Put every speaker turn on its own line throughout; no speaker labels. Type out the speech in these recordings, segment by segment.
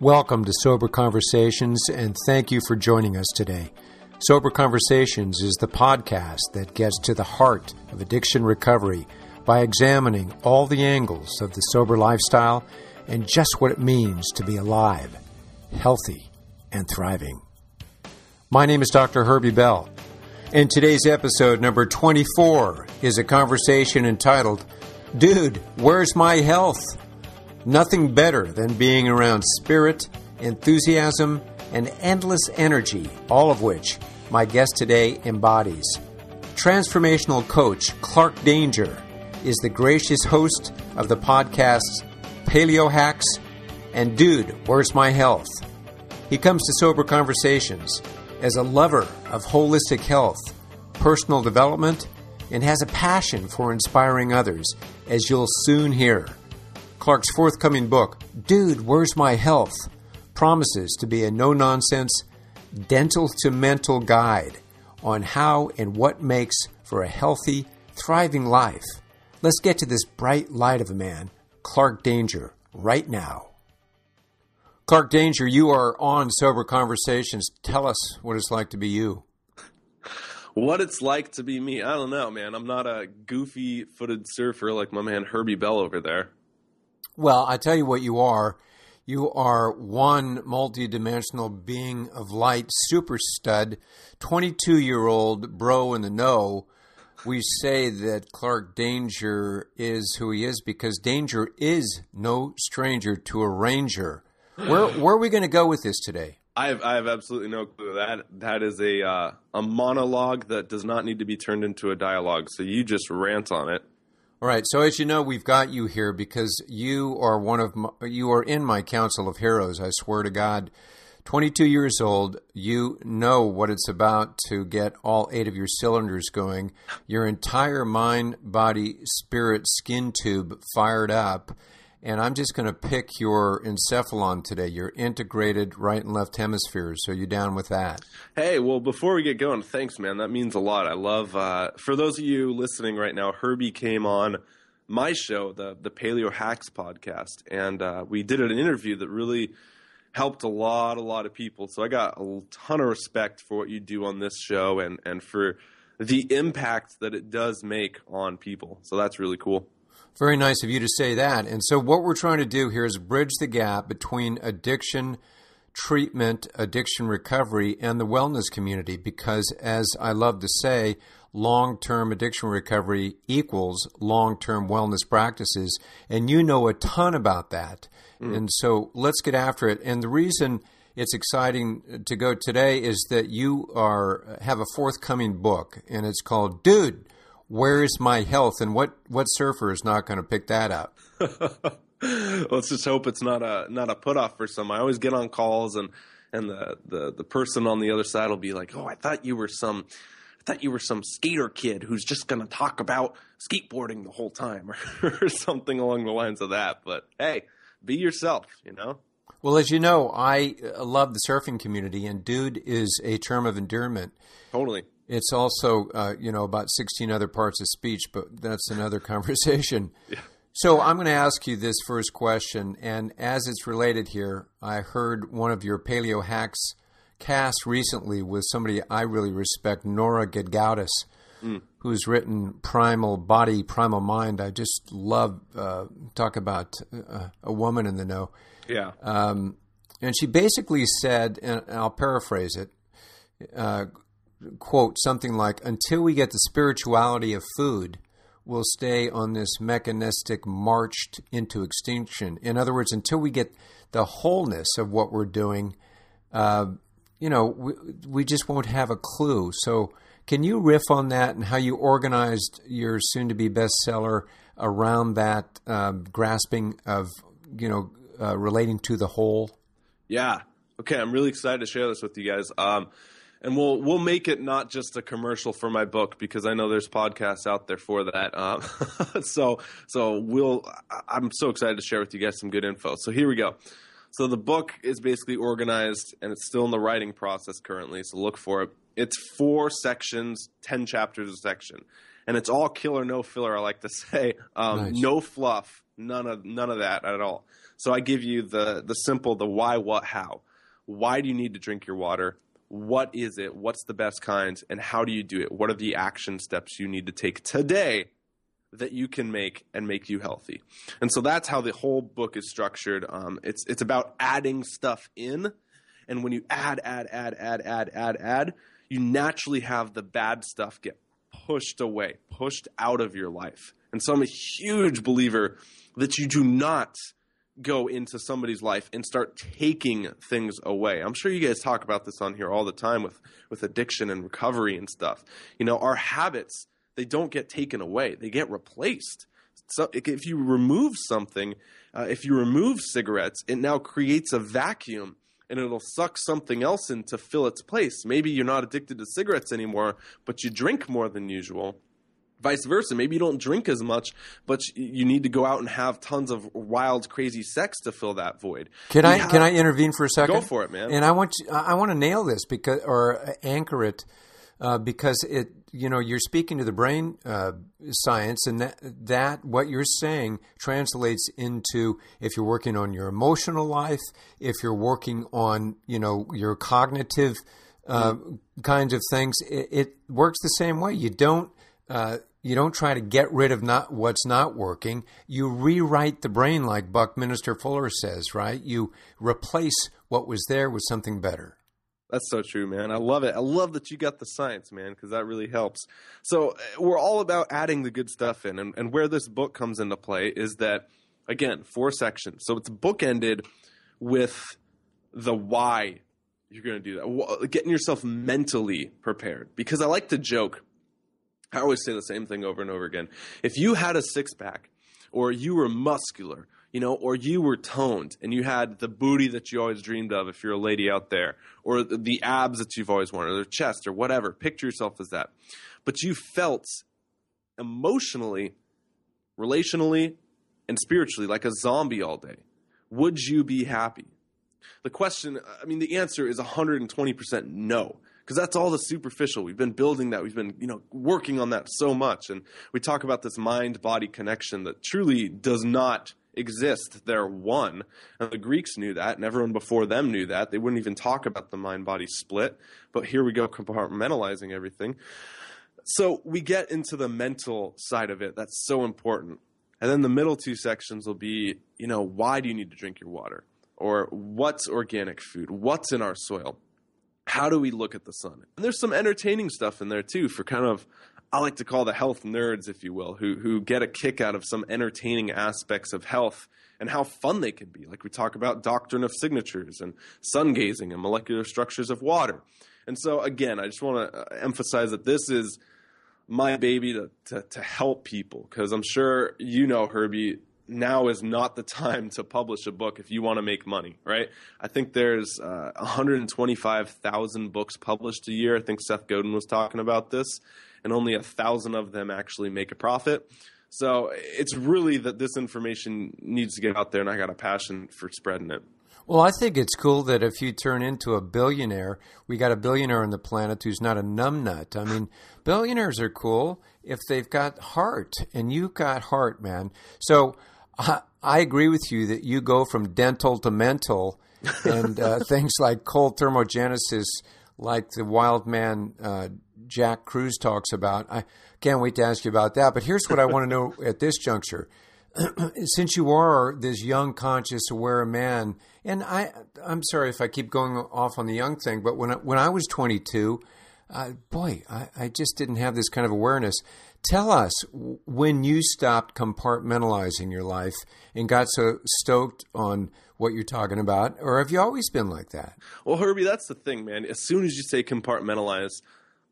Welcome to Sober Conversations, and thank you for joining us today. Sober Conversations is the podcast that gets to the heart of addiction recovery by examining all the angles of the sober lifestyle and just what it means to be alive, healthy, and thriving. My name is Dr. Herbie Bell, and today's episode, number 24, is a conversation entitled, Dude, Where's My Health? Nothing better than being around spirit, enthusiasm, and endless energy, all of which my guest today embodies. Transformational coach Clark Danger is the gracious host of the podcasts Paleo Hacks and Dude, Where's My Health? He comes to Sober Conversations as a lover of holistic health, personal development, and has a passion for inspiring others, as you'll soon hear. Clark's forthcoming book, Dude, Where's My Health? promises to be a no nonsense, dental to mental guide on how and what makes for a healthy, thriving life. Let's get to this bright light of a man, Clark Danger, right now. Clark Danger, you are on Sober Conversations. Tell us what it's like to be you.
What it's like to be me, I don't know, man. I'm not a goofy footed surfer like my man Herbie Bell over there.
Well, I tell you what you are. You are one multidimensional being of light, super stud, 22 year old bro in the know. We say that Clark Danger is who he is because Danger is no stranger to a ranger. Where, where are we going to go with this today?
I have, I have absolutely no clue. That that is a uh, a monologue that does not need to be turned into a dialogue. So you just rant on it.
All right. So as you know, we've got you here because you are one of my, you are in my council of heroes. I swear to God. 22 years old, you know what it's about to get all eight of your cylinders going, your entire mind, body, spirit, skin tube fired up. And I'm just going to pick your encephalon today, your integrated right and left hemispheres. So you down with that?
Hey, well, before we get going, thanks, man. That means a lot. I love, uh, for those of you listening right now, Herbie came on my show, the, the Paleo Hacks podcast, and uh, we did an interview that really helped a lot, a lot of people. So I got a ton of respect for what you do on this show and, and for the impact that it does make on people. So that's really cool.
Very nice of you to say that. And so, what we're trying to do here is bridge the gap between addiction treatment, addiction recovery, and the wellness community because, as I love to say, long term addiction recovery equals long term wellness practices. And you know a ton about that. Mm. And so, let's get after it. And the reason it's exciting to go today is that you are have a forthcoming book, and it's called Dude where is my health and what what surfer is not going to pick that up
let's just hope it's not a not a put off for some i always get on calls and and the, the the person on the other side will be like oh i thought you were some i thought you were some skater kid who's just going to talk about skateboarding the whole time or, or something along the lines of that but hey be yourself you know
well, as you know, I uh, love the surfing community, and dude is a term of endearment.
Totally.
It's also, uh, you know, about 16 other parts of speech, but that's another conversation. Yeah. So I'm going to ask you this first question, and as it's related here, I heard one of your paleo hacks cast recently with somebody I really respect, Nora Gedgaudas, mm. who's written Primal Body, Primal Mind. I just love uh, talk about uh, a woman in the know.
Yeah. Um,
and she basically said, and I'll paraphrase it. Uh, quote something like, until we get the spirituality of food, we'll stay on this mechanistic march into extinction. In other words, until we get the wholeness of what we're doing, uh, you know, we, we just won't have a clue. So, can you riff on that and how you organized your soon to be bestseller around that um, grasping of, you know, uh, relating to the whole?
Yeah. Okay. I'm really excited to share this with you guys. Um, and we'll we'll make it not just a commercial for my book because I know there's podcasts out there for that. Um, so so we'll I'm so excited to share with you guys some good info. So here we go. So the book is basically organized and it's still in the writing process currently. So look for it. It's four sections, ten chapters a section, and it's all killer no filler. I like to say, um, nice. no fluff, None of none of that at all. So I give you the the simple, the why, what, how. Why do you need to drink your water? What is it? What's the best kind? And how do you do it? What are the action steps you need to take today that you can make and make you healthy? And so that's how the whole book is structured. Um, it's it's about adding stuff in, and when you add, add, add, add, add, add, add, you naturally have the bad stuff get pushed away, pushed out of your life. And so I'm a huge believer that you do not go into somebody's life and start taking things away. I'm sure you guys talk about this on here all the time with with addiction and recovery and stuff. You know, our habits they don't get taken away; they get replaced. So if you remove something, uh, if you remove cigarettes, it now creates a vacuum and it'll suck something else in to fill its place. Maybe you're not addicted to cigarettes anymore, but you drink more than usual vice versa. Maybe you don't drink as much, but you need to go out and have tons of wild, crazy sex to fill that void.
Can we I have, can I intervene for a second?
Go for it, man.
And I want to, I want to nail this because or anchor it uh, because it you know you're speaking to the brain uh, science and that that what you're saying translates into if you're working on your emotional life, if you're working on you know your cognitive. Uh, mm. kinds of things, it, it works the same way. You don't uh, you don't try to get rid of not what's not working. You rewrite the brain, like Buckminster Fuller says, right? You replace what was there with something better.
That's so true, man. I love it. I love that you got the science, man, because that really helps. So, uh, we're all about adding the good stuff in. And, and where this book comes into play is that, again, four sections. So, it's bookended with the why you're going to do that, getting yourself mentally prepared. Because I like to joke I always say the same thing over and over again. If you had a six pack, or you were muscular, you know, or you were toned and you had the booty that you always dreamed of if you're a lady out there, or the abs that you've always wanted, or the chest, or whatever, picture yourself as that. But you felt emotionally, relationally, and spiritually like a zombie all day. Would you be happy? The question, I mean, the answer is 120% no because that's all the superficial. We've been building that. We've been, you know, working on that so much. And we talk about this mind body connection that truly does not exist. They're one. And the Greeks knew that, and everyone before them knew that. They wouldn't even talk about the mind body split. But here we go, compartmentalizing everything. So we get into the mental side of it. That's so important. And then the middle two sections will be, you know, why do you need to drink your water? Or what's organic food? What's in our soil? How do we look at the sun? And there's some entertaining stuff in there too for kind of I like to call the health nerds, if you will, who who get a kick out of some entertaining aspects of health and how fun they can be. Like we talk about doctrine of signatures and sun gazing and molecular structures of water. And so again, I just want to uh, emphasize that this is my baby to, to, to help people because I'm sure you know, Herbie, now is not the time to publish a book if you want to make money, right? I think there's uh, 125,000 books published a year. I think Seth Godin was talking about this, and only a thousand of them actually make a profit. So it's really that this information needs to get out there, and I got a passion for spreading it.
Well, I think it's cool that if you turn into a billionaire, we got a billionaire on the planet who's not a numbnut. I mean, billionaires are cool if they've got heart, and you've got heart, man. So I, I agree with you that you go from dental to mental, and uh, things like cold thermogenesis, like the wild man uh, Jack Kruse talks about. I can't wait to ask you about that. But here's what I want to know at this juncture. Since you are this young, conscious, aware man, and I, I'm sorry if I keep going off on the young thing, but when I, when I was 22, uh, boy, I, I just didn't have this kind of awareness. Tell us when you stopped compartmentalizing your life and got so stoked on what you're talking about, or have you always been like that?
Well, Herbie, that's the thing, man. As soon as you say compartmentalize,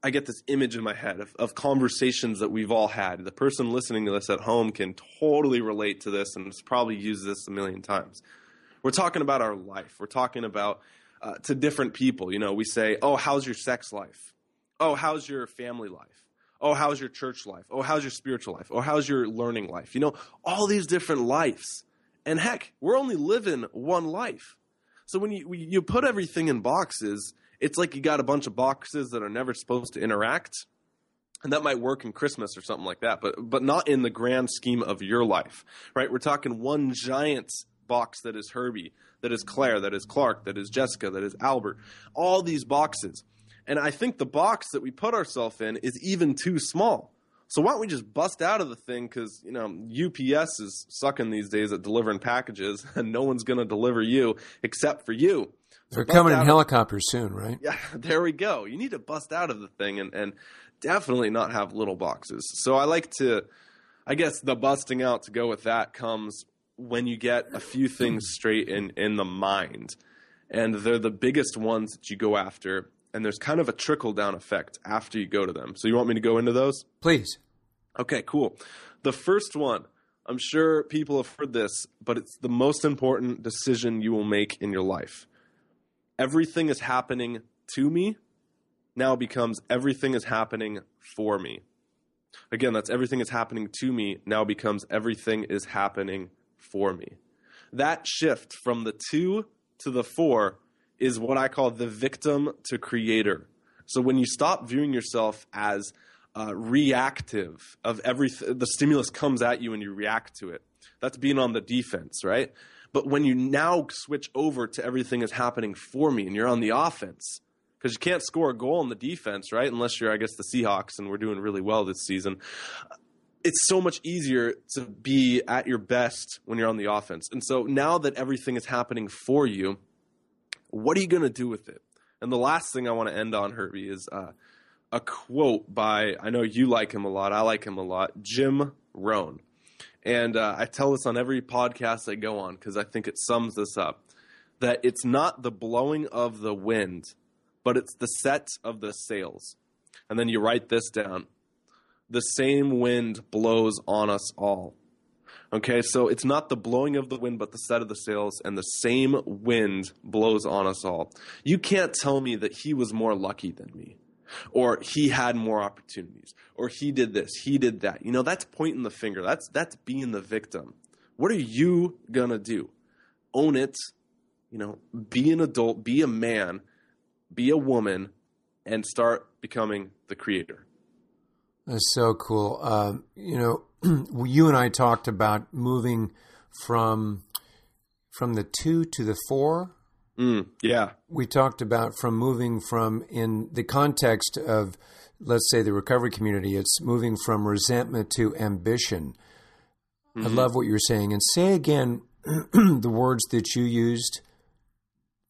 I get this image in my head of, of conversations that we've all had. The person listening to this at home can totally relate to this and has probably used this a million times. We're talking about our life. We're talking about uh, to different people. You know, we say, "Oh, how's your sex life? Oh, how's your family life?" Oh, how's your church life? Oh, how's your spiritual life? Oh, how's your learning life? You know, all these different lives. And heck, we're only living one life. So when you you put everything in boxes, it's like you got a bunch of boxes that are never supposed to interact. and that might work in Christmas or something like that, but but not in the grand scheme of your life, right? We're talking one giant box that is Herbie, that is Claire, that is Clark, that is Jessica, that is Albert, all these boxes. And I think the box that we put ourselves in is even too small. So why don't we just bust out of the thing? Because you know UPS is sucking these days at delivering packages, and no one's going to deliver you except for you.
They're coming in helicopters soon, right?
Yeah, there we go. You need to bust out of the thing and, and definitely not have little boxes. So I like to, I guess the busting out to go with that comes when you get a few things straight in, in the mind. And they're the biggest ones that you go after. And there's kind of a trickle down effect after you go to them. So you want me to go into those?
Please.
Okay, cool. The first one, I'm sure people have heard this, but it's the most important decision you will make in your life. Everything is happening to me now becomes everything is happening for me. Again, that's everything is happening to me now becomes everything is happening for me. That shift from the two to the four is what I call the victim to creator. So when you stop viewing yourself as uh, reactive of everything, the stimulus comes at you and you react to it. That's being on the defense, right? But when you now switch over to everything is happening for me and you're on the offense, because you can't score a goal in the defense, right? Unless you're, I guess, the Seahawks, and we're doing really well this season. It's so much easier to be at your best when you're on the offense. And so now that everything is happening for you, what are you going to do with it? And the last thing I want to end on, Herbie, is uh, a quote by, I know you like him a lot, I like him a lot, Jim Rohn. And uh, I tell this on every podcast I go on because I think it sums this up that it's not the blowing of the wind but it's the set of the sails. And then you write this down. The same wind blows on us all. Okay, so it's not the blowing of the wind, but the set of the sails, and the same wind blows on us all. You can't tell me that he was more lucky than me, or he had more opportunities, or he did this, he did that. You know, that's pointing the finger. That's that's being the victim. What are you gonna do? Own it. You know, be an adult, be a man, be a woman, and start becoming the creator.
That's so cool. Um, you know, you and I talked about moving from from the two to the four.
Mm, yeah,
we talked about from moving from in the context of let's say the recovery community. It's moving from resentment to ambition. Mm-hmm. I love what you're saying, and say again the words that you used.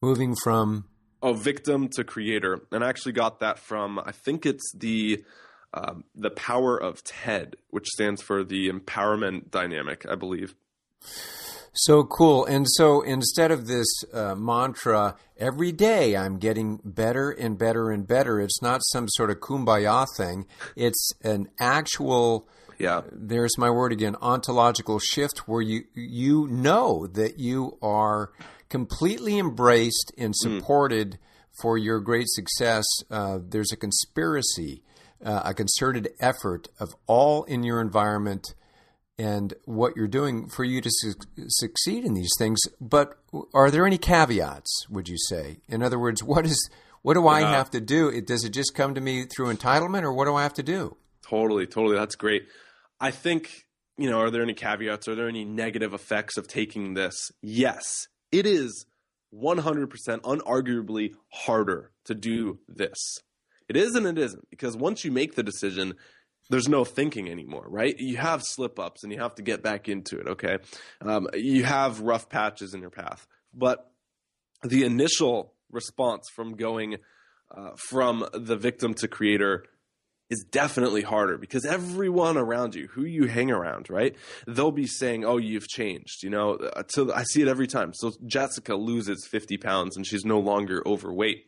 Moving from
Oh, victim to creator, and I actually got that from I think it's the um, the power of TED, which stands for the empowerment dynamic, I believe.
So cool. And so instead of this uh, mantra, every day I'm getting better and better and better, it's not some sort of kumbaya thing. It's an actual,
yeah.
there's my word again, ontological shift where you, you know that you are completely embraced and hmm. supported mm. for your great success. Uh, there's a conspiracy, uh, a concerted effort of all in your environment and what you're doing for you to su- succeed in these things. But are there any caveats? Would you say? In other words, what is what do I have to do? Does it just come to me through entitlement, or what do I have to do?
Totally, totally. That's great. I think you know. Are there any caveats? Are there any negative effects of taking this? Yes, it is 100% unarguably harder to do this. It is and it isn't because once you make the decision, there's no thinking anymore, right? You have slip ups and you have to get back into it, okay? Um, you have rough patches in your path. But the initial response from going uh, from the victim to creator is definitely harder because everyone around you who you hang around right they'll be saying oh you've changed you know uh, so i see it every time so jessica loses 50 pounds and she's no longer overweight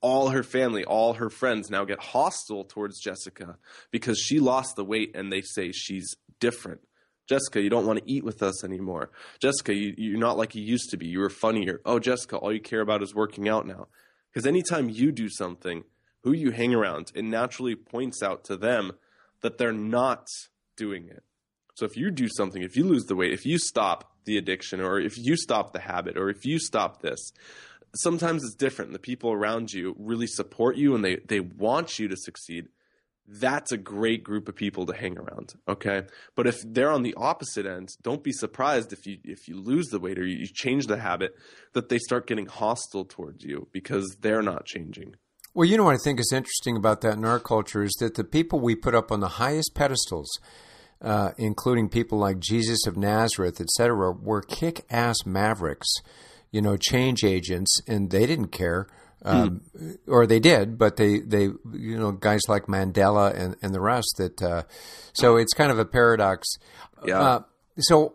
all her family all her friends now get hostile towards jessica because she lost the weight and they say she's different Jessica, you don't want to eat with us anymore. Jessica, you, you're not like you used to be. You were funnier. Oh, Jessica, all you care about is working out now. Because anytime you do something, who you hang around, it naturally points out to them that they're not doing it. So if you do something, if you lose the weight, if you stop the addiction, or if you stop the habit, or if you stop this, sometimes it's different. The people around you really support you and they, they want you to succeed. that's a great group of people to hang around. Okay. But if they're on the opposite end, don't be surprised if you if you lose the weight or you change the habit that they start getting hostile towards you because they're not changing.
Well, you know what I think is interesting about that in our culture is that the people we put up on the highest pedestals, uh, including people like Jesus of Nazareth, etc., were kick-ass mavericks, you know, change agents, and they didn't care um, hmm. or they did, but they, they, you know, guys like Mandela and, and the rest that, uh, so it's kind of a paradox.
Yeah. Uh,
so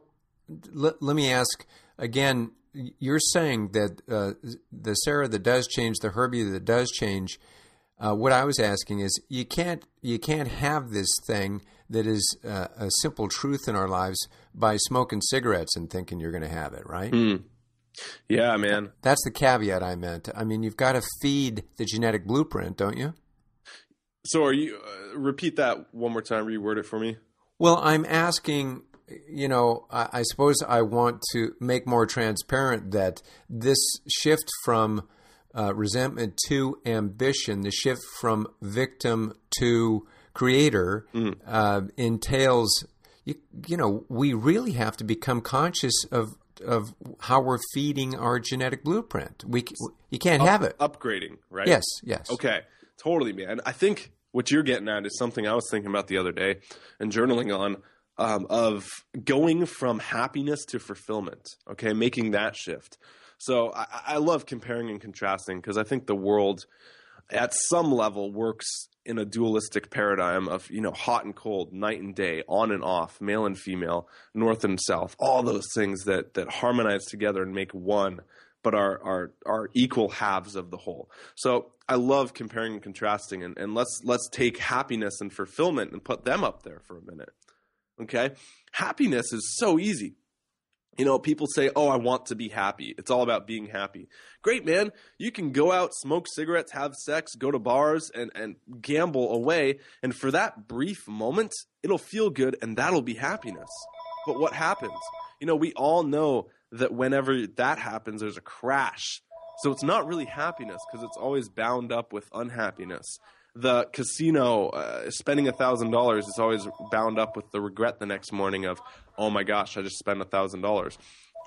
let, let me ask again, you're saying that uh, the Sarah that does change, the Herbie that does change. Uh, what I was asking is, you can't you can't have this thing that is uh, a simple truth in our lives by smoking cigarettes and thinking you're going to have it, right?
Mm. Yeah, man.
That's the caveat I meant. I mean, you've got to feed the genetic blueprint, don't you?
So, are you uh, repeat that one more time? Reword it for me.
Well, I'm asking. You know, I, I suppose I want to make more transparent that this shift from uh, resentment to ambition, the shift from victim to creator, mm. uh, entails you, you know, we really have to become conscious of of how we're feeding our genetic blueprint. We you can't Up, have it
upgrading, right?
Yes, yes.
Okay, totally, man. I think what you're getting at is something I was thinking about the other day and journaling on um, of going from happiness to fulfillment. Okay, making that shift. So I, I love comparing and contrasting because I think the world, at some level, works in a dualistic paradigm of you know hot and cold, night and day, on and off, male and female, north and south, all those things that that harmonize together and make one, but are are are equal halves of the whole. So I love comparing and contrasting, and, and let's let's take happiness and fulfillment and put them up there for a minute. Okay, happiness is so easy. You know, people say, "Oh, I want to be happy." It's all about being happy. Great, man. You can go out, smoke cigarettes, have sex, go to bars and and gamble away, and for that brief moment, it'll feel good and that'll be happiness. But what happens? You know, we all know that whenever that happens, there's a crash. So it's not really happiness because it's always bound up with unhappiness the casino uh, spending a thousand dollars is always bound up with the regret the next morning of oh my gosh i just spent a thousand dollars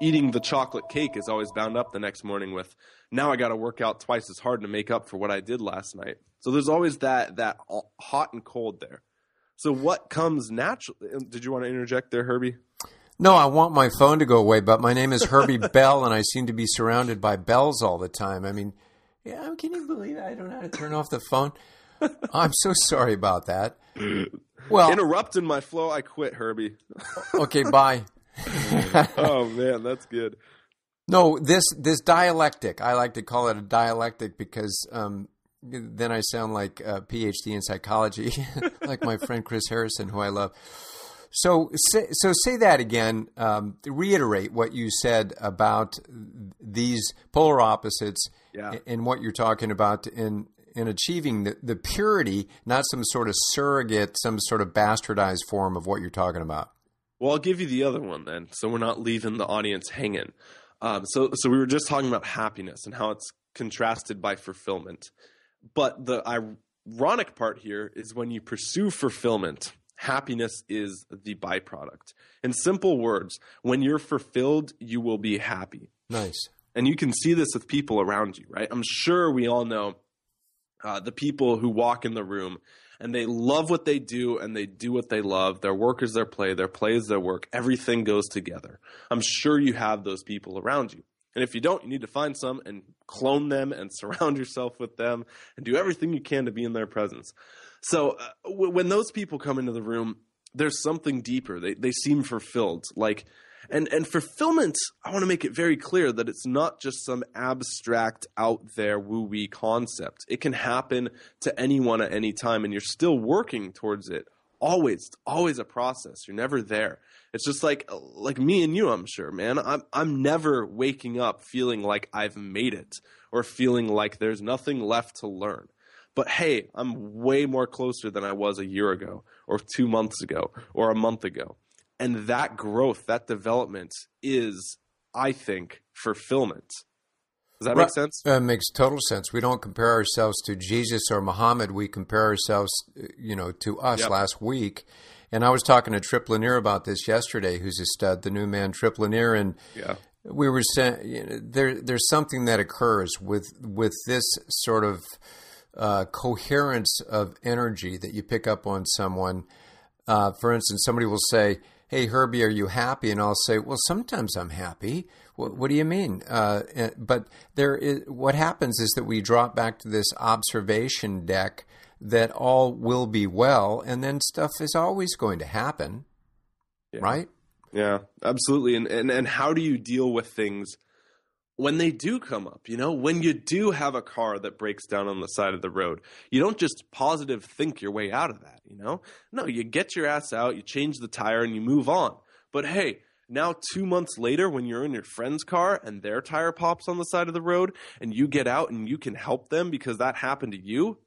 eating the chocolate cake is always bound up the next morning with now i got to work out twice as hard to make up for what i did last night so there's always that that hot and cold there so what comes naturally um, did you want to interject there herbie
no, I want my phone to go away, but my name is Herbie Bell, and I seem to be surrounded by bells all the time. I mean, yeah, can you believe I don't know how to turn off the phone? I'm so sorry about that.
Well, interrupting my flow, I quit, Herbie.
okay, bye.
oh man, that's good.
No, this this dialectic. I like to call it a dialectic because um, then I sound like a PhD in psychology, like my friend Chris Harrison, who I love. So, say, so say that again. Um, reiterate what you said about these polar opposites
yeah.
and what you're talking about in in achieving the, the purity, not some sort of surrogate, some sort of bastardized form of what you're talking about.
Well, I'll give you the other one then, so we're not leaving the audience hanging. Um, so, so we were just talking about happiness and how it's contrasted by fulfillment. But the ironic part here is when you pursue fulfillment, happiness is the byproduct. In simple words, when you're fulfilled, you will be happy.
Nice.
And you can see this with people around you, right? I'm sure we all know uh, the people who walk in the room and they love what they do and they do what they love. Their work is their play, their play is their work. Everything goes together. I'm sure you have those people around you. And if you don't, you need to find some and clone them and surround yourself with them and do everything you can to be in their presence. So uh, w- when those people come into the room, there's something deeper. They, they seem fulfilled. Like and and fulfillment, I want to make it very clear that it's not just some abstract out there woo-wee concept. It can happen to anyone at any time and you're still working towards it. Always, it's always a process. You're never there. It's just like like me and you, I'm sure, man. I'm I'm never waking up feeling like I've made it or feeling like there's nothing left to learn. But hey, I'm way more closer than I was a year ago or 2 months ago or a month ago. And that growth, that development is, I think, fulfillment. Does that make sense?
That makes total sense. We don't compare ourselves to Jesus or Muhammad. We compare ourselves, you know, to us
Yep.
last week. And I was talking to Trip Lanier about this yesterday, who's a stud, the new man, Trip Lanier, and
Yeah.
we were saying you know, there there's something that occurs with with this sort of uh, coherence of energy that you pick up on someone. Uh, for instance, somebody will say, "Hey Herbie, are you happy?" And I'll say, "Well, sometimes I'm happy." What, what do you mean? Uh, but there is what happens is that we drop back to this observation deck that all will be well, and then stuff is always going to happen,
Yeah.
right?
Yeah, absolutely. And, and and how do you deal with things when they do come up? You know, when you do have a car that breaks down on the side of the road, you don't just positive think your way out of that. You know, no, you get your ass out, you change the tire, and you move on. But hey. Now, two months later, when you're in your friend's car and their tire pops on the side of the road, and you get out and you can help them because that happened to you,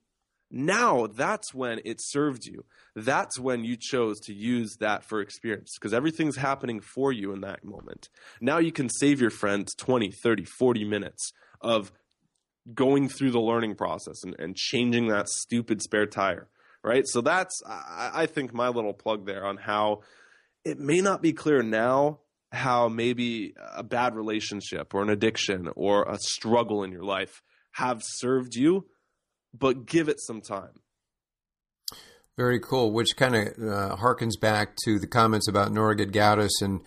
now that's when it served you. That's when you chose to use that for experience because everything's happening for you in that moment. Now you can save your friends 20, 30, 40 minutes of going through the learning process and, and changing that stupid spare tire. Right. So that's, I, I think, my little plug there on how it may not be clear now how maybe a bad relationship or an addiction or a struggle in your life have served you, but give it some time.
Very cool, which kind of uh, harkens back to the comments about Nora Gedgaudas and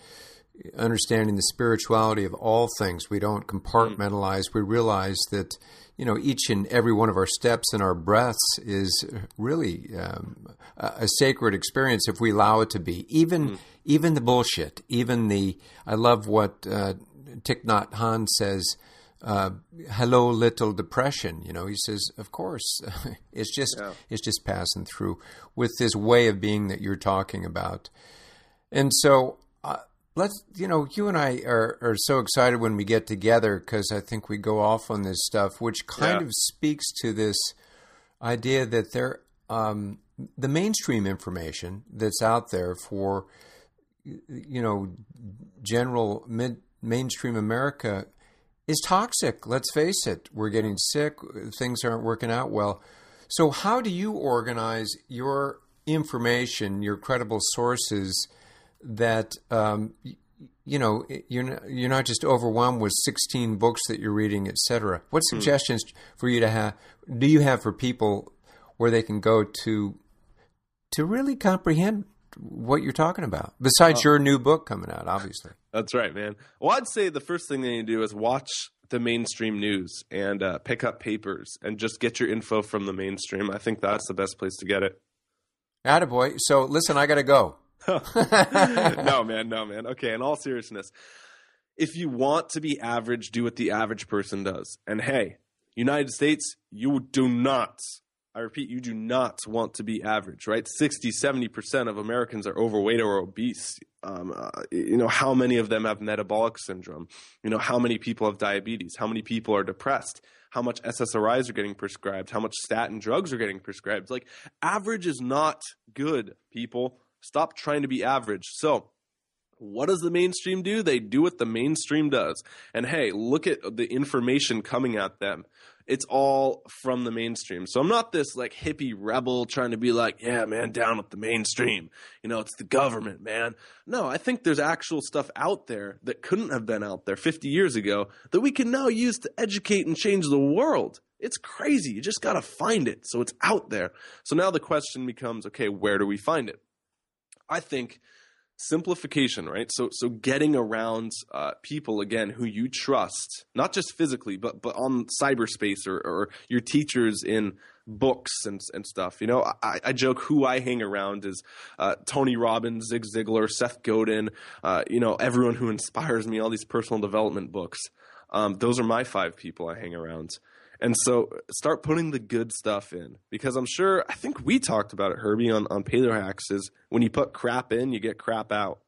understanding the spirituality of all things. We don't compartmentalize. We realize that, you know, each and every one of our steps and our breaths is really um, a, sacred experience if we allow it to be. Even even the bullshit, even the. I love what uh, Thich Nhat Hanh says. Uh, hello, little depression. You know, he says, of course, it's just
Yeah.
it's just passing through with this way of being that you're talking about. And so, uh, let's, you know, you and I are, are so excited when we get together because I think we go off on this stuff, which kind
Yeah.
of speaks to this idea that there, um, the mainstream information that's out there for, you know, general mid mainstream America is toxic. Let's face it. We're getting sick. Things aren't working out well. So, how do you organize your information, your credible sources that um, you know you're not, you're not just overwhelmed with 16 books that you're reading, etc. What suggestions for you to have? Do you have for people where they can go to to really comprehend what you're talking about? Besides your new book coming out, obviously.
That's right, man. Well, I'd say the first thing they need to do is watch the mainstream news and uh, pick up papers and just get your info from the mainstream. I think that's the best place to get it.
Attaboy. So listen, I got to go.
no, man, no, man. Okay, in all seriousness, if you want to be average, do what the average person does. And hey, United States, you do not, I repeat, you do not want to be average, right? 60, 70% of Americans are overweight or obese. Um, uh, you know, how many of them have metabolic syndrome? You know, how many people have diabetes? How many people are depressed? How much SSRIs are getting prescribed? How much statin drugs are getting prescribed? Like, average is not good, people. Stop trying to be average. So, what does the mainstream do? They do what the mainstream does. And hey, look at the information coming at them. It's all from the mainstream. So I'm not this like hippie rebel trying to be like, yeah, man, down with the mainstream. You know, it's the government, man. No, I think there's actual stuff out there that couldn't have been out there 50 years ago that we can now use to educate and change the world. It's crazy. You just got to find it. So it's out there. So now the question becomes okay, where do we find it? I think simplification, right? So so getting around uh, people again who you trust, not just physically, but but on cyberspace or, or your teachers in books and and stuff. You know, I, I joke who I hang around is uh, Tony Robbins, Zig Ziglar, Seth Godin. Uh, you know, everyone who inspires me. All these personal development books. Um, those are my five people I hang around. And so start putting the good stuff in because I'm sure, I think we talked about it, Herbie, on, on Paleo Hacks is when you put crap in, you get crap out.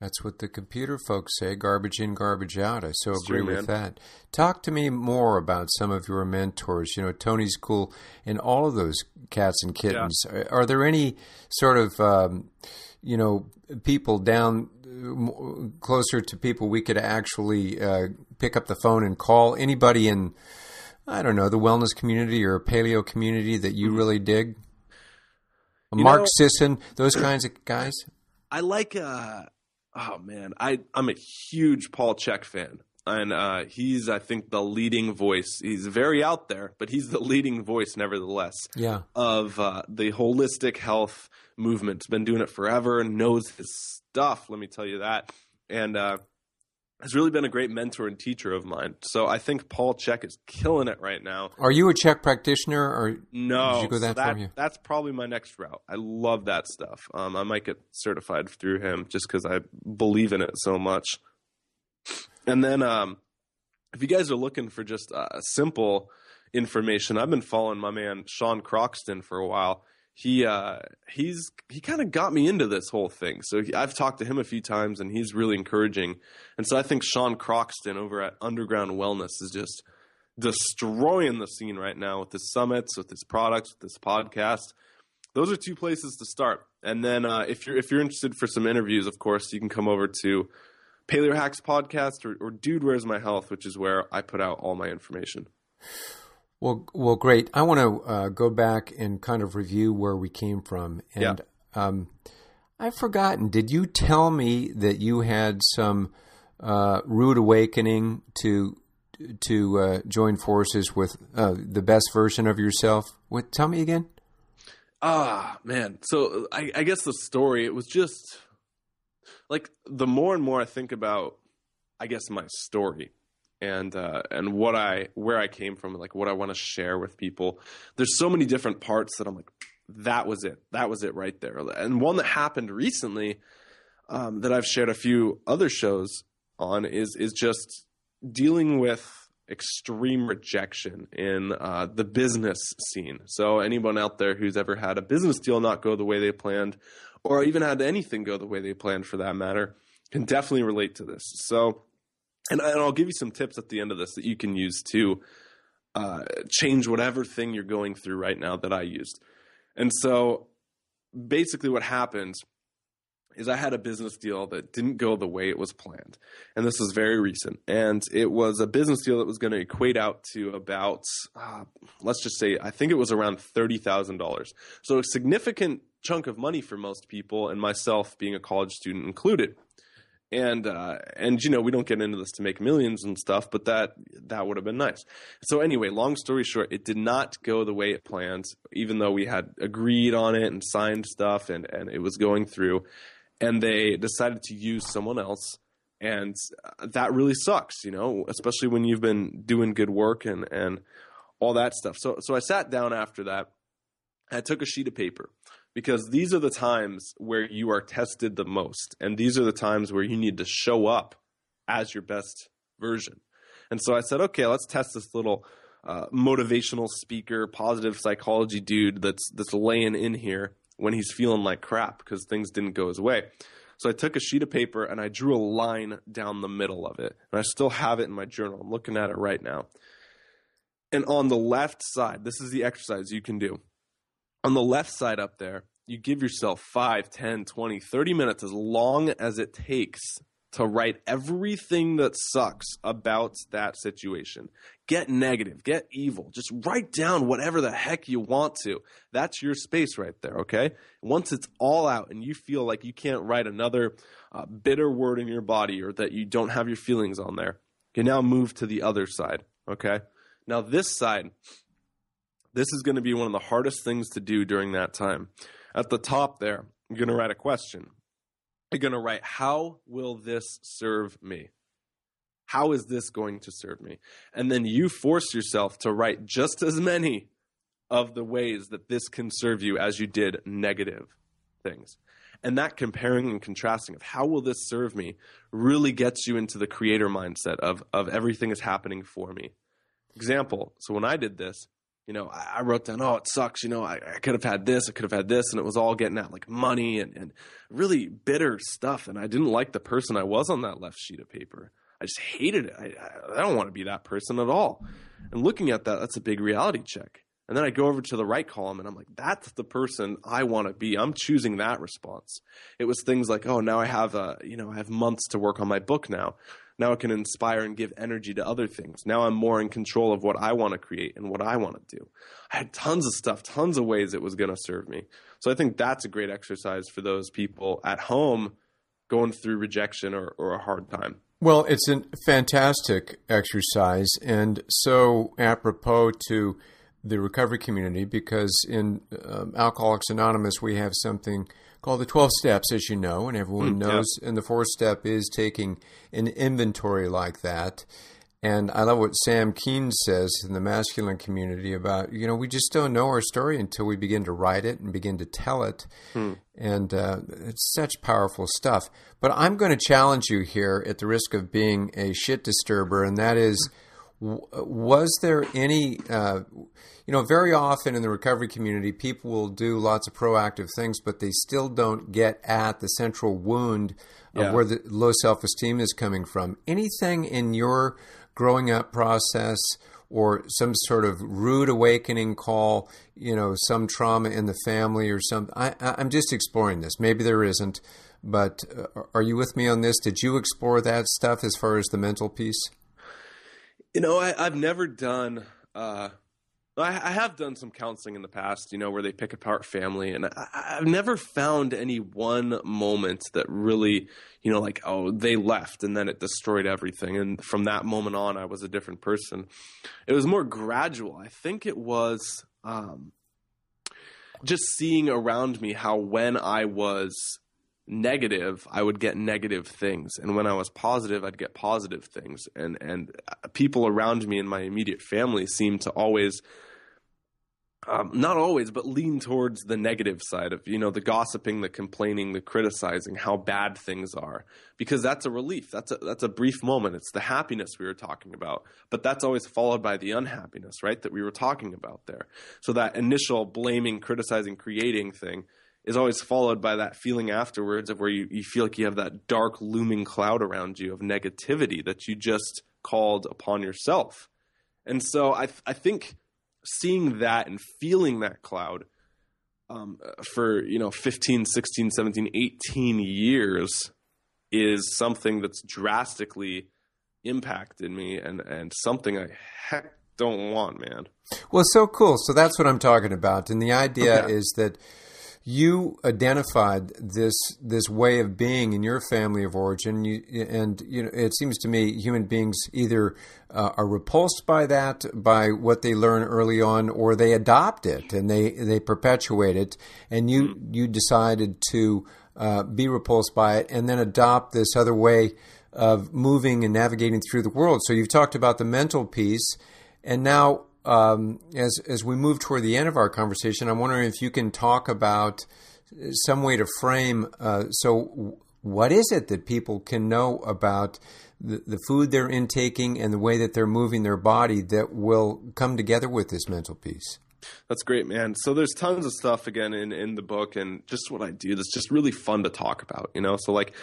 That's what the computer folks say garbage in, garbage out. I so agree
true,
with that. Talk to me more about some of your mentors. You know, Tony's cool and all of those cats and kittens. Are, are there any sort of, um, you know, people down closer to people we could actually uh, pick up the phone and call anybody in I don't know the wellness community or a paleo community that you mm-hmm. really dig? You Mark know, Sisson, those kinds of guys.
I like. Uh, oh man, I I'm a huge Paul Chek fan and uh, he's I think the leading voice. He's very out there, but he's the leading voice, nevertheless.
Yeah.
Of uh, the holistic health movement. Been doing it forever and knows his stuff. Let me tell you that. And uh, has really been a great mentor and teacher of mine. So I think Paul Chek is killing it right now.
Are you a Chek practitioner or
no?
Did you go that,
so that That's probably my next route. I love that stuff. Um, I might get certified through him just because I believe in it so much. And then, um, if you guys are looking for just uh, simple information, I've been following my man Sean Croxton for a while. He uh, he's he kind of got me into this whole thing. So he, I've talked to him a few times, and he's really encouraging. And so I think Sean Croxton over at Underground Wellness is just destroying the scene right now with his summits, with his products, with this podcast. Those are two places to start. And then uh, if you're if you're interested for some interviews, of course, you can come over to Paleo Hacks podcast or, or Dude Where's My Health, which is where I put out all my information.
Well, well, great. I want to uh, go back and kind of review where we came from. And yeah. um, I've forgotten. Did you tell me that you had some uh, rude awakening to to uh, join forces with uh, the best version of yourself? What? Tell me again.
Ah, man. So I, I guess the story it was just like the more and more I think about, I guess my story and uh, and what I where I came from, like what I want to share with people. There's so many different parts that I'm like, that was it, that was it right there. And one that happened recently um, that I've shared a few other shows on is is just dealing with extreme rejection in uh, the business scene. So anyone out there who's ever had a business deal not go the way they planned, or even had anything go the way they planned for that matter, can definitely relate to this. So, and, and I'll give you some tips at the end of this that you can use to uh, change whatever thing you're going through right now that I used. And so, basically, what happened is I had a business deal that didn't go the way it was planned. And this was very recent. And it was a business deal that was going to equate out to about, uh, let's just say, I think it was around $30,000. So a significant chunk of money for most people, and myself being a college student included. And uh, and you know we don't get into this to make millions and stuff, but that that would have been nice. So anyway, long story short, it did not go the way it planned. Even though we had agreed on it and signed stuff, and and it was going through, and they decided to use someone else and that really sucks you know especially when you've been doing good work and and all that stuff so so i sat down after that i took a sheet of paper because these are the times where you are tested the most and these are the times where you need to show up as your best version. And so i said okay let's test this little uh, motivational speaker positive psychology dude that's that's laying in here when he's feeling like crap because things didn't go his way. So i took a sheet of paper and i drew a line down the middle of it and i still have it in my journal. I'm looking at it right now. And on the left side this is the exercise you can do on the left side up there, you give yourself 5, 10, 20, 30 minutes, as long as it takes to write everything that sucks about that situation. Get negative, get evil. Just write down whatever the heck you want to. That's your space right there, okay? Once it's all out and you feel like you can't write another uh, bitter word in your body or that you don't have your feelings on there, you now move to the other side, okay? Now, this side, this is going to be one of the hardest things to do during that time. At the top there, you're going to write a question. You're going to write, How will this serve me? How is this going to serve me? And then you force yourself to write just as many of the ways that this can serve you as you did negative things. And that comparing and contrasting of how will this serve me really gets you into the creator mindset of, of everything is happening for me. Example, so when I did this, you know, I, wrote down, oh, it sucks. You know, I, I could have had this, I could have had this, and it was all getting at like money and, and really bitter stuff. And I didn't like the person I was on that left sheet of paper. I just hated it. I, I don't want to be that person at all. And looking at that, that's a big reality check. And then I go over to the right column and I'm like, that's the person I want to be. I'm choosing that response. It was things like, oh, now I have, a, you know, I have months to work on my book now. Now it can inspire and give energy to other things. Now I'm more in control of what I want to create and what I want to do. I had tons of stuff, tons of ways it was going to serve me. So I think that's a great exercise for those people at home going through rejection or, or a hard time.
Well, it's a fantastic exercise and so apropos to the recovery community because in um, Alcoholics Anonymous we have something called the 12 steps, as you know, and everyone mm, knows. Yeah. And the fourth step is taking an inventory like that. And I love what Sam Keen says in the masculine community about, you know, we just don't know our story until we begin to write it and begin to tell it. Hmm. And uh, it's such powerful stuff. But I'm going to challenge you here at the risk of being a shit disturber, and that is was there any uh, you know very often in the recovery community people will do lots of proactive things but they still don't get at the central wound of yeah. where the low self-esteem is coming from. Anything in your growing up process or some sort of rude awakening call you know some trauma in the family or something I, i'm just exploring this. Maybe there isn't but uh, are you with me on this? Did you explore that stuff as far as the mental piece
you know, I, have never done. Uh, I, I, have done some counseling in the past, you know, where they pick apart family, and I, have never found any one moment that really, you know, like oh they left and then it destroyed everything, and from that moment on, I was a different person. It was more gradual. I think it was um, just seeing around me how when I was negative, I would get negative things, and when I was positive, I'd get positive things. And and uh, people around me in my immediate family seemed to always. Um, not always, but lean towards the negative side of you know the gossiping, the complaining, the criticizing, how bad things are, because that's a relief. That's a that's a brief moment. It's the happiness we were talking about, but that's always followed by the unhappiness, right? That we were talking about there. So that initial blaming, criticizing, creating thing is always followed by that feeling afterwards of where you, you feel like you have that dark looming cloud around you of negativity that you just called upon yourself. And so I, I think seeing that and feeling that cloud um, for, you know, 15, 16, 17, 18 years is something that's drastically impacted me and, and something I heck don't want, man.
Well, so cool. So that's what I'm talking about. And the idea okay. is that you identified this this way of being in your family of origin, you, and you know it seems to me human beings either uh, are repulsed by that, by what they learn early on, or they adopt it and they they perpetuate it. And you mm-hmm. you decided to uh, be repulsed by it and then adopt this other way of moving and navigating through the world. So you've talked about the mental piece, and now um, as as we move toward the end of our conversation, I'm wondering if you can talk about some way to frame. Uh, so, what is it that people can know about the, the food they're intaking and the way that they're moving their body that will come together with this mental piece?
That's great, man. So there's tons of stuff again in in the book, and just what I do that's just really fun to talk about. You know, so like.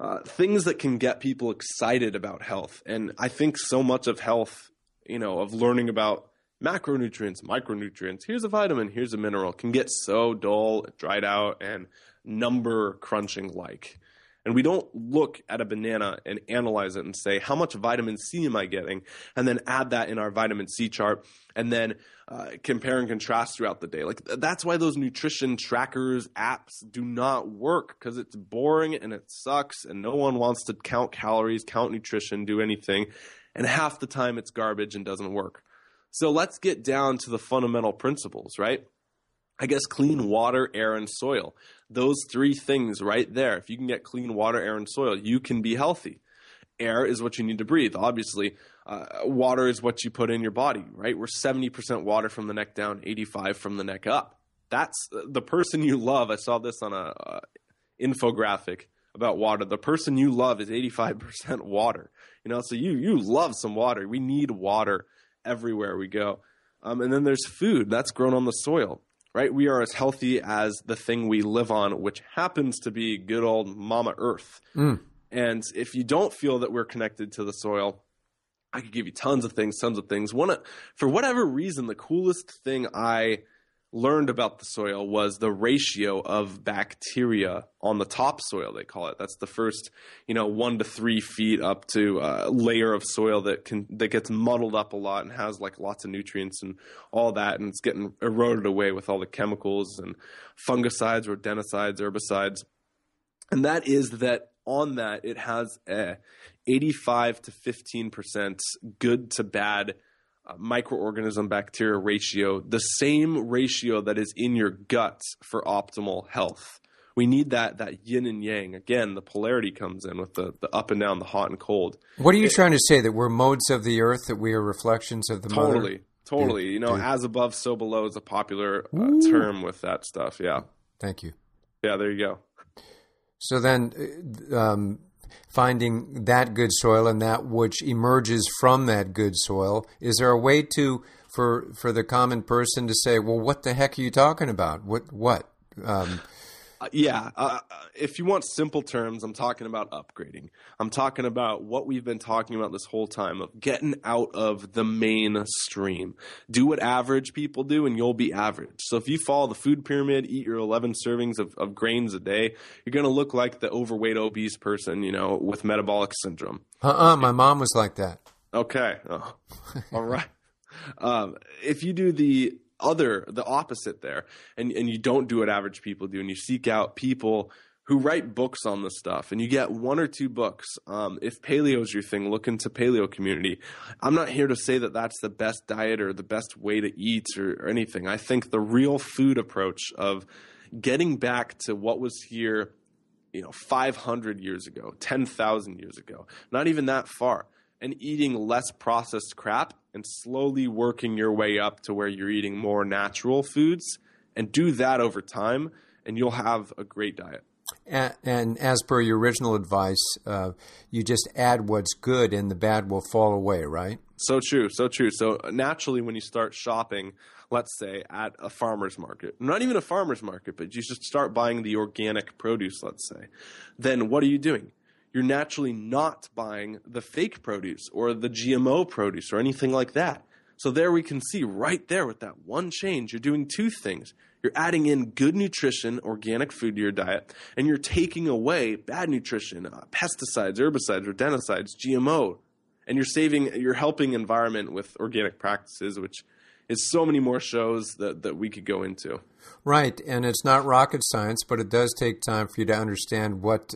Uh, things that can get people excited about health. And I think so much of health, you know, of learning about macronutrients, micronutrients, here's a vitamin, here's a mineral, can get so dull, dried out, and number crunching like. And we don't look at a banana and analyze it and say, how much vitamin C am I getting? And then add that in our vitamin C chart and then uh, compare and contrast throughout the day. Like, that's why those nutrition trackers, apps do not work because it's boring and it sucks and no one wants to count calories, count nutrition, do anything. And half the time it's garbage and doesn't work. So let's get down to the fundamental principles, right? I guess clean water, air, and soil. Those three things right there. If you can get clean water, air, and soil, you can be healthy. Air is what you need to breathe. Obviously, uh, water is what you put in your body, right? We're 70% water from the neck down, 85 from the neck up. That's the person you love. I saw this on a uh, infographic about water. The person you love is 85% water. You know, so you you love some water. We need water everywhere we go. Um, and then there's food that's grown on the soil, right? We are as healthy as the thing we live on, which happens to be good old Mama Earth. Mm. And if you don't feel that we're connected to the soil, I could give you tons of things, tons of things. One, for whatever reason, the coolest thing I learned about the soil was the ratio of bacteria on the topsoil they call it. That's the first you know one to three feet up to a layer of soil that can that gets muddled up a lot and has like lots of nutrients and all that and it's getting eroded away with all the chemicals and fungicides rodenticides herbicides. And that is that on that it has a 85 to 15 percent good to bad uh, microorganism bacteria ratio, the same ratio that is in your guts for optimal health. We need that that yin and yang. Again, the polarity comes in with the, the up and down, the hot and cold.
What are you it, trying to say? That we're modes of the earth, that we are reflections of the
totally,
mother?
Totally. You know, as above, so below is a popular uh, term with that stuff. Yeah.
Thank you.
Yeah, there you go.
So then, uh, um, finding that good soil and that which emerges from that good soil. Is there a way to for for the common person to say, well, what the heck are you talking about? What what? Um,
yeah, uh, uh, if you want simple terms, I'm talking about upgrading. I'm talking about what we've been talking about this whole time of getting out of the mainstream. Do what average people do, and you'll be average. So if you follow the food pyramid, eat your 11 servings of, of grains a day, you're going to look like the overweight, obese person, you know, with metabolic syndrome.
Uh-uh, my mom was like that.
Okay, oh. all right. Um, if you do the other the opposite there. And and you don't do what average people do and you seek out people who write books on this stuff. And you get one or two books. Um, if paleo is your thing look into paleo community. I'm not here to say that that's the best diet or the best way to eat or, or anything. I think the real food approach of getting back to what was here you know 500 years ago 10,000 years ago not even that far and eating less processed crap and slowly working your way up to where you're eating more natural foods. And do that over time and you'll have a great diet.
And, and as per your original advice uh, you just add what's good and the bad will fall away right?
So true so true. So naturally when you start shopping let's say at a farmer's market not even a farmer's market but you just start buying the organic produce let's say then what are you doing you're naturally not buying the fake produce or the GMO produce or anything like that. So there we can see right there with that one change, you're doing two things. You're adding in good nutrition, organic food to your diet, and you're taking away bad nutrition, uh, pesticides, herbicides, rodenticides, GMO, and you're saving, you're helping environment with organic practices, which is so many more shows that, that we could go into.
Right, and it's not rocket science, but it does take time for you to understand what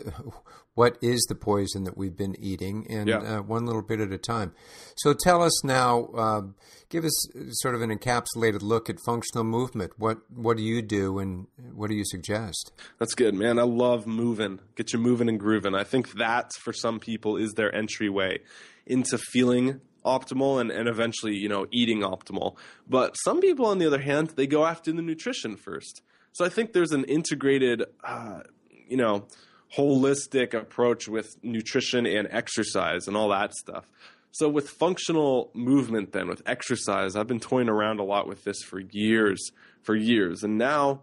what is the poison that we've been eating, and yeah. uh, one little bit at a time. So tell us now, uh, give us sort of an encapsulated look at functional movement. What what do you do, and what do you suggest?
That's good, man. I love moving. Get you moving and grooving. I think that for some people is their entryway into feeling optimal and, and eventually, you know, eating optimal. But some people, on the other hand, they go after the nutrition first. So I think there's an integrated, uh, you know holistic approach with nutrition and exercise and all that stuff. So with functional movement then with exercise, I've been toying around a lot with this for years, for years. And now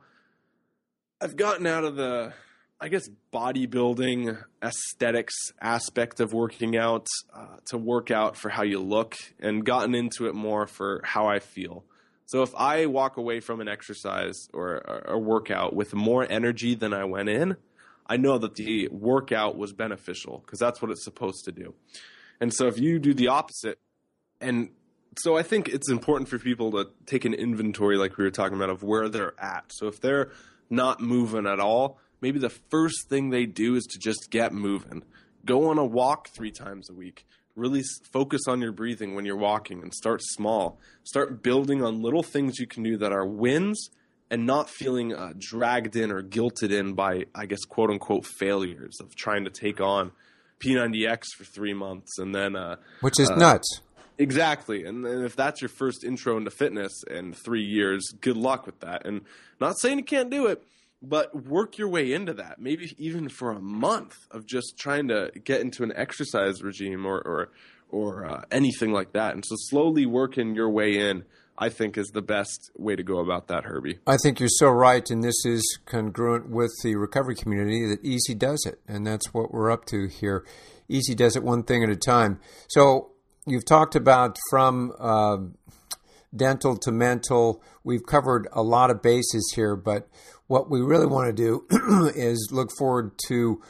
I've gotten out of the I guess bodybuilding aesthetics aspect of working out uh, to work out for how you look and gotten into it more for how I feel. So if I walk away from an exercise or a workout with more energy than I went in, I know that the workout was beneficial because that's what it's supposed to do. And so if you do the opposite, and so I think it's important for people to take an inventory, like we were talking about, of where they're at. So if they're not moving at all, maybe the first thing they do is to just get moving. Go on a walk three times a week. Really focus on your breathing when you're walking and start small. Start building on little things you can do that are wins and not feeling uh, dragged in or guilted in by, I guess, quote unquote failures of trying to take on P90X for three months and then. Uh,
Which is uh, nuts.
Exactly. And, and if that's your first intro into fitness in three years, good luck with that. And not saying you can't do it, but work your way into that. Maybe even for a month of just trying to get into an exercise regime or, or, or uh, anything like that. And so slowly working your way in I think is the best way to go about that, Herbie.
I think you're so right, and this is congruent with the recovery community that Easy does it, and that's what we're up to here. Easy does it one thing at a time. So you've talked about from uh, dental to mental. We've covered a lot of bases here, but what we really want to do is look forward to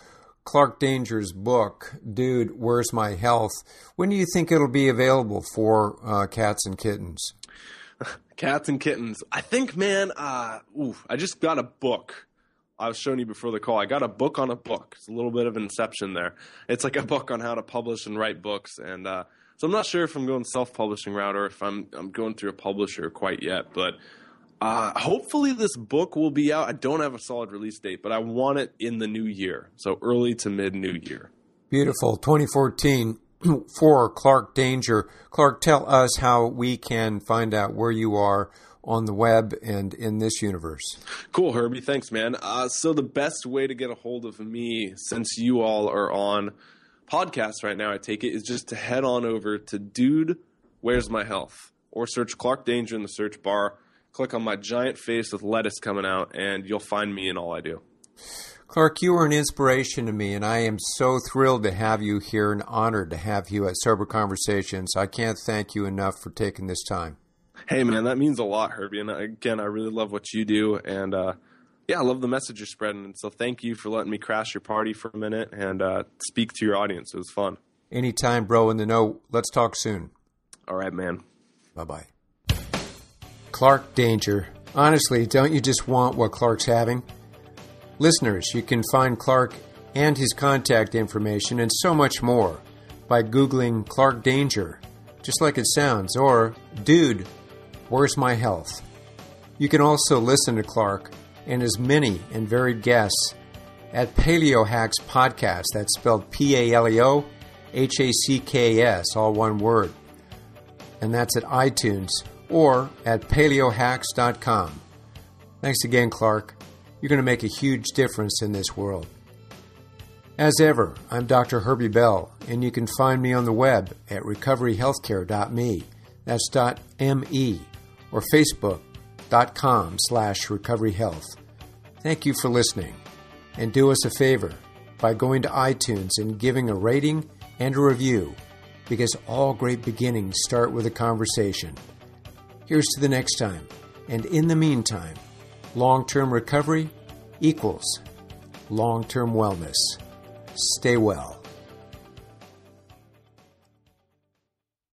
Clark Danger's book, Dude, Where's My Health? When do you think it'll be available for uh, cats and kittens?
cats and kittens. I think, man, uh, ooh, I just got a book. I was showing you before the call. I got a book on a book. It's a little bit of inception there. It's like a book on how to publish and write books, and uh, so I'm not sure if I'm going self-publishing route or if I'm I'm going through a publisher quite yet. But uh, hopefully, this book will be out. I don't have a solid release date, but I want it in the new year, so early to mid new year.
Beautiful. 2014 for Clark Danger. Clark, tell us how we can find out where you are on the web and in this universe.
Cool, Herbie. Thanks, man. Uh, so, the best way to get a hold of me, since you all are on podcasts right now, I take it, is just to head on over to Dude, Where's My Health? Or search Clark Danger in the search bar click on my giant face with lettuce coming out, and you'll find me in all I do.
Clark, you are an inspiration to me, and I am so thrilled to have you here and honored to have you at Sober Conversations. I can't thank you enough for taking this time.
Hey, man, that means a lot, Herbie. And again, I really love what you do, and uh, yeah, I love the message you're spreading. And so, thank you for letting me crash your party for a minute and uh, speak to your audience. It was fun.
Anytime, bro. In the know. Let's talk soon.
All right, man.
Bye bye. Clark Danger. Honestly, don't you just want what Clark's having? Listeners, you can find Clark and his contact information and so much more by Googling Clark Danger, just like it sounds, or Dude, Where's My Health? You can also listen to Clark and his many and varied guests at Paleo Hacks Podcast. That's spelled P A L E O H A C K S, all one word. And that's at iTunes or at paleohacks.com. Thanks again, Clark. You're going to make a huge difference in this world. As ever, I'm Dr. Herbie Bell, and you can find me on the web at recoveryhealthcare.me. That's .me or facebook.com slash recoveryhealth. Thank you for listening, and do us a favor by going to iTunes and giving a rating and a review, because all great beginnings start with a conversation. Here's to the next time. And in the meantime, long term recovery equals long term wellness. Stay well.